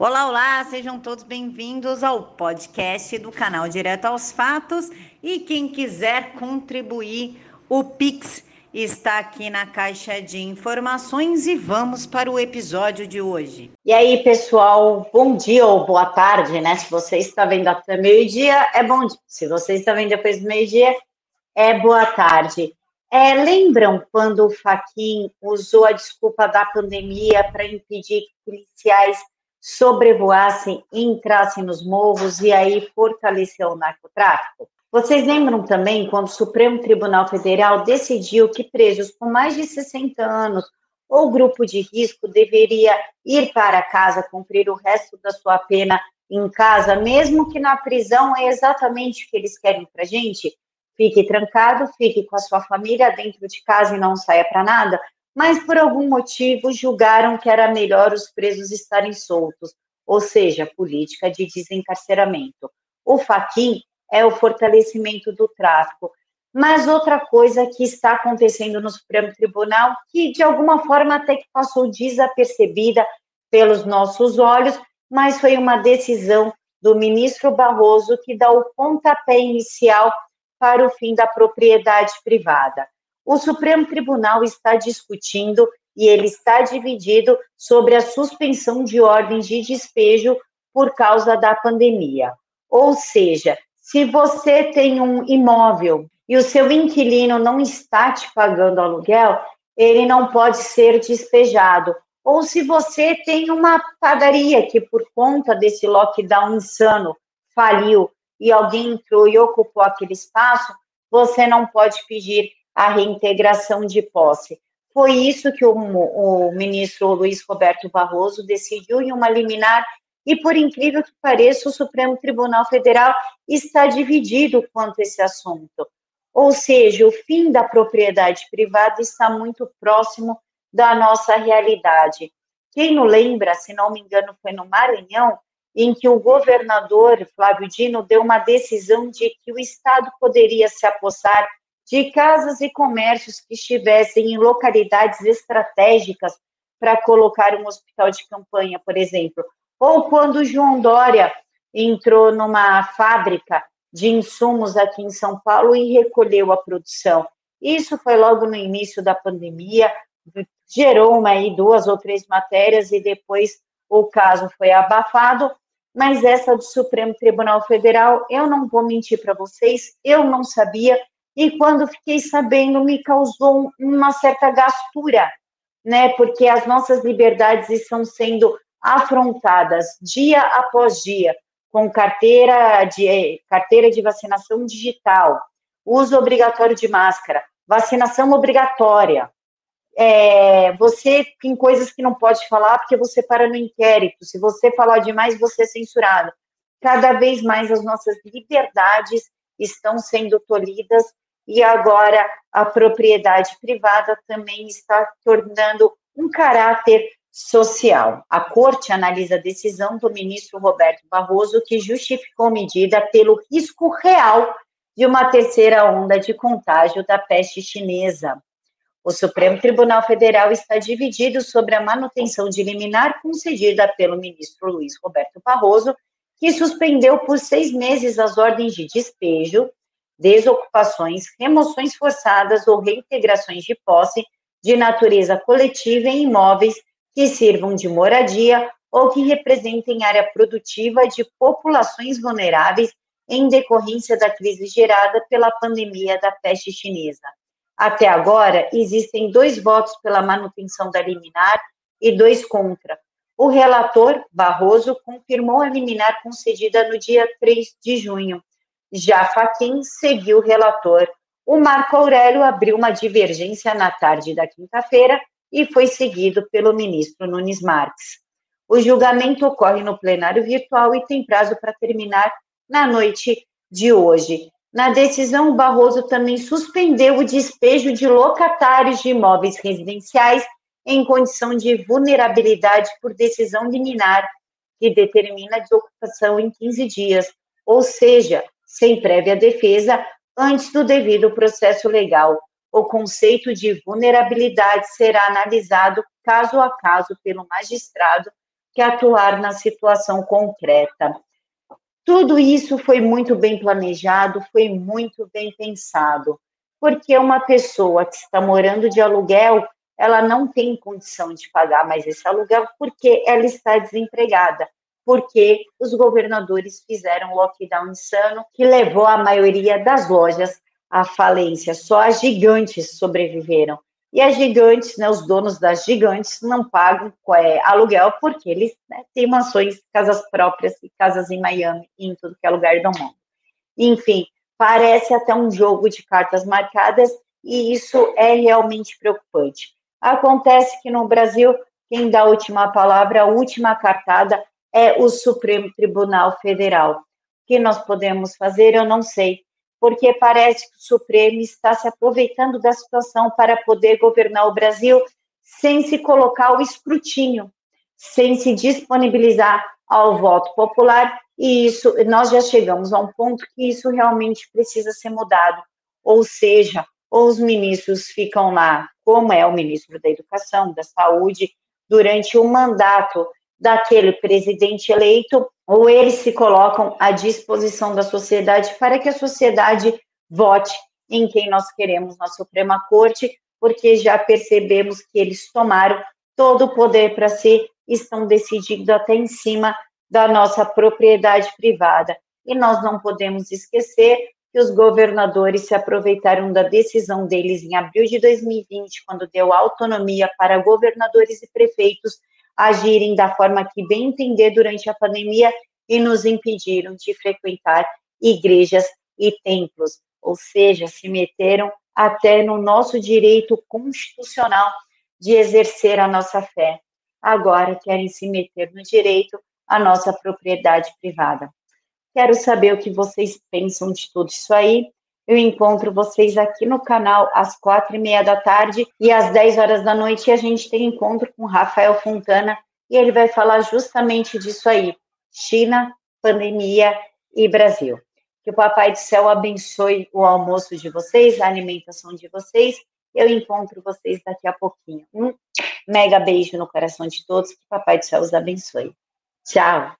Olá, olá, sejam todos bem-vindos ao podcast do canal Direto aos Fatos. E quem quiser contribuir, o Pix está aqui na caixa de informações e vamos para o episódio de hoje. E aí, pessoal, bom dia ou boa tarde, né? Se você está vendo até meio-dia, é bom dia. Se você está vendo depois do meio-dia, é boa tarde. É, lembram quando o Faquin usou a desculpa da pandemia para impedir que policiais sobrevoassem, entrassem nos morros e aí fortaleceu o narcotráfico? Vocês lembram também quando o Supremo Tribunal Federal decidiu que presos com mais de 60 anos ou grupo de risco deveria ir para casa cumprir o resto da sua pena em casa, mesmo que na prisão é exatamente o que eles querem para gente? Fique trancado, fique com a sua família dentro de casa e não saia para nada mas por algum motivo julgaram que era melhor os presos estarem soltos, ou seja, política de desencarceramento. O faquin é o fortalecimento do tráfico. Mas outra coisa que está acontecendo no Supremo Tribunal, que de alguma forma até que passou desapercebida pelos nossos olhos, mas foi uma decisão do ministro Barroso que dá o pontapé inicial para o fim da propriedade privada o Supremo Tribunal está discutindo e ele está dividido sobre a suspensão de ordens de despejo por causa da pandemia. Ou seja, se você tem um imóvel e o seu inquilino não está te pagando aluguel, ele não pode ser despejado. Ou se você tem uma padaria que, por conta desse lockdown insano, faliu e alguém entrou e ocupou aquele espaço, você não pode pedir a reintegração de posse. Foi isso que o, o ministro Luiz Roberto Barroso decidiu em uma liminar e, por incrível que pareça, o Supremo Tribunal Federal está dividido quanto a esse assunto. Ou seja, o fim da propriedade privada está muito próximo da nossa realidade. Quem não lembra, se não me engano, foi no Maranhão, em que o governador Flávio Dino deu uma decisão de que o Estado poderia se apossar de casas e comércios que estivessem em localidades estratégicas para colocar um hospital de campanha, por exemplo. Ou quando João Dória entrou numa fábrica de insumos aqui em São Paulo e recolheu a produção. Isso foi logo no início da pandemia, gerou uma aí duas ou três matérias e depois o caso foi abafado, mas essa do Supremo Tribunal Federal, eu não vou mentir para vocês, eu não sabia e quando fiquei sabendo me causou uma certa gastura, né? Porque as nossas liberdades estão sendo afrontadas dia após dia com carteira de carteira de vacinação digital, uso obrigatório de máscara, vacinação obrigatória. É, você tem coisas que não pode falar porque você para no inquérito. Se você falar demais, você é censurado. Cada vez mais as nossas liberdades estão sendo tolhidas e agora a propriedade privada também está tornando um caráter social. A corte analisa a decisão do ministro Roberto Barroso, que justificou medida pelo risco real de uma terceira onda de contágio da peste chinesa. O Supremo Tribunal Federal está dividido sobre a manutenção de liminar concedida pelo ministro Luiz Roberto Barroso, que suspendeu por seis meses as ordens de despejo desocupações, remoções forçadas ou reintegrações de posse de natureza coletiva em imóveis que sirvam de moradia ou que representem área produtiva de populações vulneráveis em decorrência da crise gerada pela pandemia da peste chinesa. Até agora, existem dois votos pela manutenção da liminar e dois contra. O relator, Barroso, confirmou a liminar concedida no dia 3 de junho, já Faquim seguiu o relator. O Marco Aurélio abriu uma divergência na tarde da quinta-feira e foi seguido pelo ministro Nunes Marques. O julgamento ocorre no plenário virtual e tem prazo para terminar na noite de hoje. Na decisão, o Barroso também suspendeu o despejo de locatários de imóveis residenciais em condição de vulnerabilidade por decisão liminar, que determina a desocupação em 15 dias, ou seja, sem prévia defesa, antes do devido processo legal. O conceito de vulnerabilidade será analisado caso a caso pelo magistrado que atuar na situação concreta. Tudo isso foi muito bem planejado, foi muito bem pensado, porque uma pessoa que está morando de aluguel, ela não tem condição de pagar mais esse aluguel porque ela está desempregada, porque os governadores fizeram um lockdown insano que levou a maioria das lojas à falência. Só as gigantes sobreviveram. E as gigantes, né, os donos das gigantes, não pagam é, aluguel porque eles né, têm mansões, casas próprias e casas em Miami e em tudo que é lugar do mundo. Enfim, parece até um jogo de cartas marcadas e isso é realmente preocupante. Acontece que no Brasil, quem dá a última palavra, a última cartada é o Supremo Tribunal Federal. O que nós podemos fazer, eu não sei porque parece que o Supremo está se aproveitando da situação para poder governar o Brasil sem se colocar o escrutínio, sem se disponibilizar ao voto popular, e isso nós já chegamos a um ponto que isso realmente precisa ser mudado. Ou seja, os ministros ficam lá, como é o ministro da Educação, da Saúde, durante o mandato daquele presidente eleito, ou eles se colocam à disposição da sociedade para que a sociedade vote em quem nós queremos na Suprema Corte, porque já percebemos que eles tomaram todo o poder para si, estão decidindo até em cima da nossa propriedade privada. E nós não podemos esquecer que os governadores se aproveitaram da decisão deles em abril de 2020, quando deu autonomia para governadores e prefeitos agirem da forma que bem entender durante a pandemia e nos impediram de frequentar igrejas e templos, ou seja, se meteram até no nosso direito constitucional de exercer a nossa fé. Agora querem se meter no direito à nossa propriedade privada. Quero saber o que vocês pensam de tudo isso aí. Eu encontro vocês aqui no canal às quatro e meia da tarde e às dez horas da noite a gente tem encontro com Rafael Fontana e ele vai falar justamente disso aí: China, pandemia e Brasil. Que o Papai do Céu abençoe o almoço de vocês, a alimentação de vocês. Eu encontro vocês daqui a pouquinho. Um mega beijo no coração de todos. Que o Papai do Céu os abençoe. Tchau.